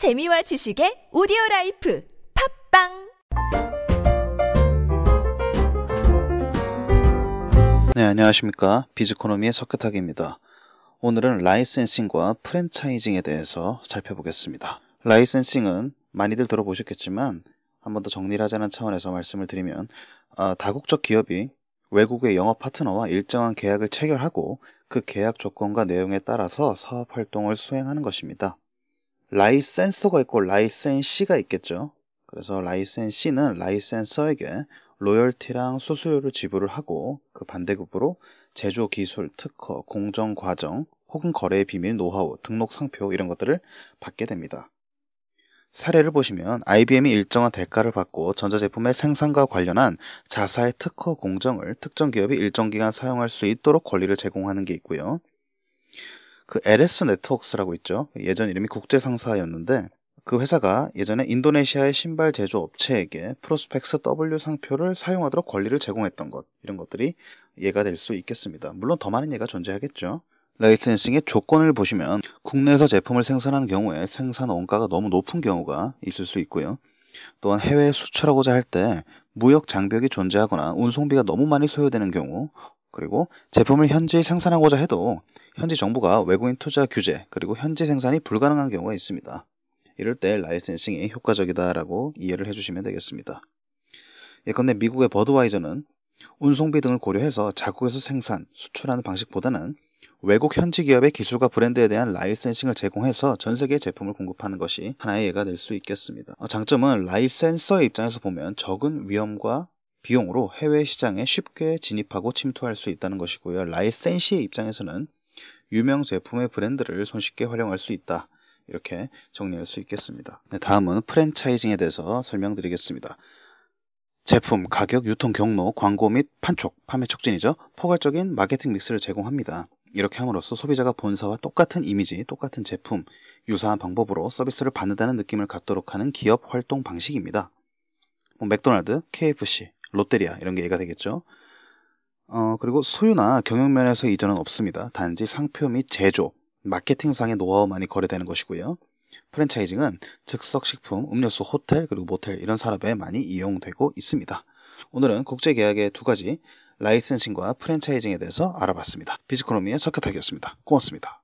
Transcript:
재미와 지식의 오디오 라이프 팟빵 네, 안녕하십니까. 비즈코노미의 석규탁입니다. 오늘은 licensing과 franchising에 대해서 살펴보겠습니다. licensing은 많이들 들어보셨겠지만 한 번 더 정리를 하자는 차원에서 말씀을 드리면 아, 다국적 기업이 외국의 영업 파트너와 일정한 계약을 체결하고 그 계약 조건과 내용에 따라서 사업 활동을 수행하는 것입니다. 라이센서가 있고 라이센시가 있겠죠. 그래서 라이센시는 라이센서에게 로열티랑 수수료를 지불을 하고 그 반대급으로 제조 기술, 특허, 공정 과정, 혹은 거래의 비밀, 노하우, 등록 상표 이런 것들을 받게 됩니다. 사례를 보시면 IBM이 일정한 대가를 받고 전자제품의 생산과 관련한 자사의 특허 공정을 특정 기업이 일정 기간 사용할 수 있도록 권리를 제공하는 게 있고요. 그 LS 네트워크스라고 있죠. 예전 이름이 국제상사였는데 그 회사가 예전에 인도네시아의 신발 제조 업체에게 프로스펙스 W 상표를 사용하도록 권리를 제공했던 것 이런 것들이 예가 될 수 있겠습니다. 물론 더 많은 예가 존재하겠죠. 라이센싱의 조건을 보시면 국내에서 제품을 생산하는 경우에 생산 원가가 너무 높은 경우가 있을 수 있고요. 또한 해외에 수출하고자 할 때 무역 장벽이 존재하거나 운송비가 너무 많이 소요되는 경우 그리고 제품을 현지 생산하고자 해도 현지 정부가 외국인 투자 규제 그리고 현지 생산이 불가능한 경우가 있습니다. 이럴 때 licensing이 효과적이다라고 이해를 해주시면 되겠습니다. 예컨대 미국의 버드와이저는 운송비 등을 고려해서 자국에서 생산, 수출하는 방식보다는 외국 현지 기업의 기술과 브랜드에 대한 licensing을 제공해서 전 세계에 제품을 공급하는 것이 하나의 예가 될 수 있겠습니다. 어, 장점은 licensor의 입장에서 보면 적은 위험과 비용으로 해외 시장에 쉽게 진입하고 침투할 수 있다는 것이고요. 라이센시의 입장에서는 유명 제품의 브랜드를 손쉽게 활용할 수 있다. 이렇게 정리할 수 있겠습니다. 네, 다음은 프랜차이징에 대해서 설명드리겠습니다. 제품, 가격, 유통 경로, 광고 및 판촉, 판매 촉진이죠. 포괄적인 마케팅 믹스를 제공합니다. 이렇게 함으로써 소비자가 본사와 똑같은 이미지, 똑같은 제품, 유사한 방법으로 서비스를 받는다는 느낌을 갖도록 하는 기업 활동 방식입니다. 뭐 맥도날드, KFC, 롯데리아 이런 게 예가 되겠죠. 어, 그리고 소유나 경영면에서 이전은 없습니다. 단지 상표 및 제조, 마케팅상의 노하우만이 거래되는 것이고요. 프랜차이징은 즉석 식품, 음료수, 호텔, 그리고 모텔 이런 산업에 많이 이용되고 있습니다. 오늘은 국제 계약의 두 가지 라이센싱과 프랜차이징에 대해서 알아봤습니다. 비즈코노미의 석혜탁이었습니다. 고맙습니다.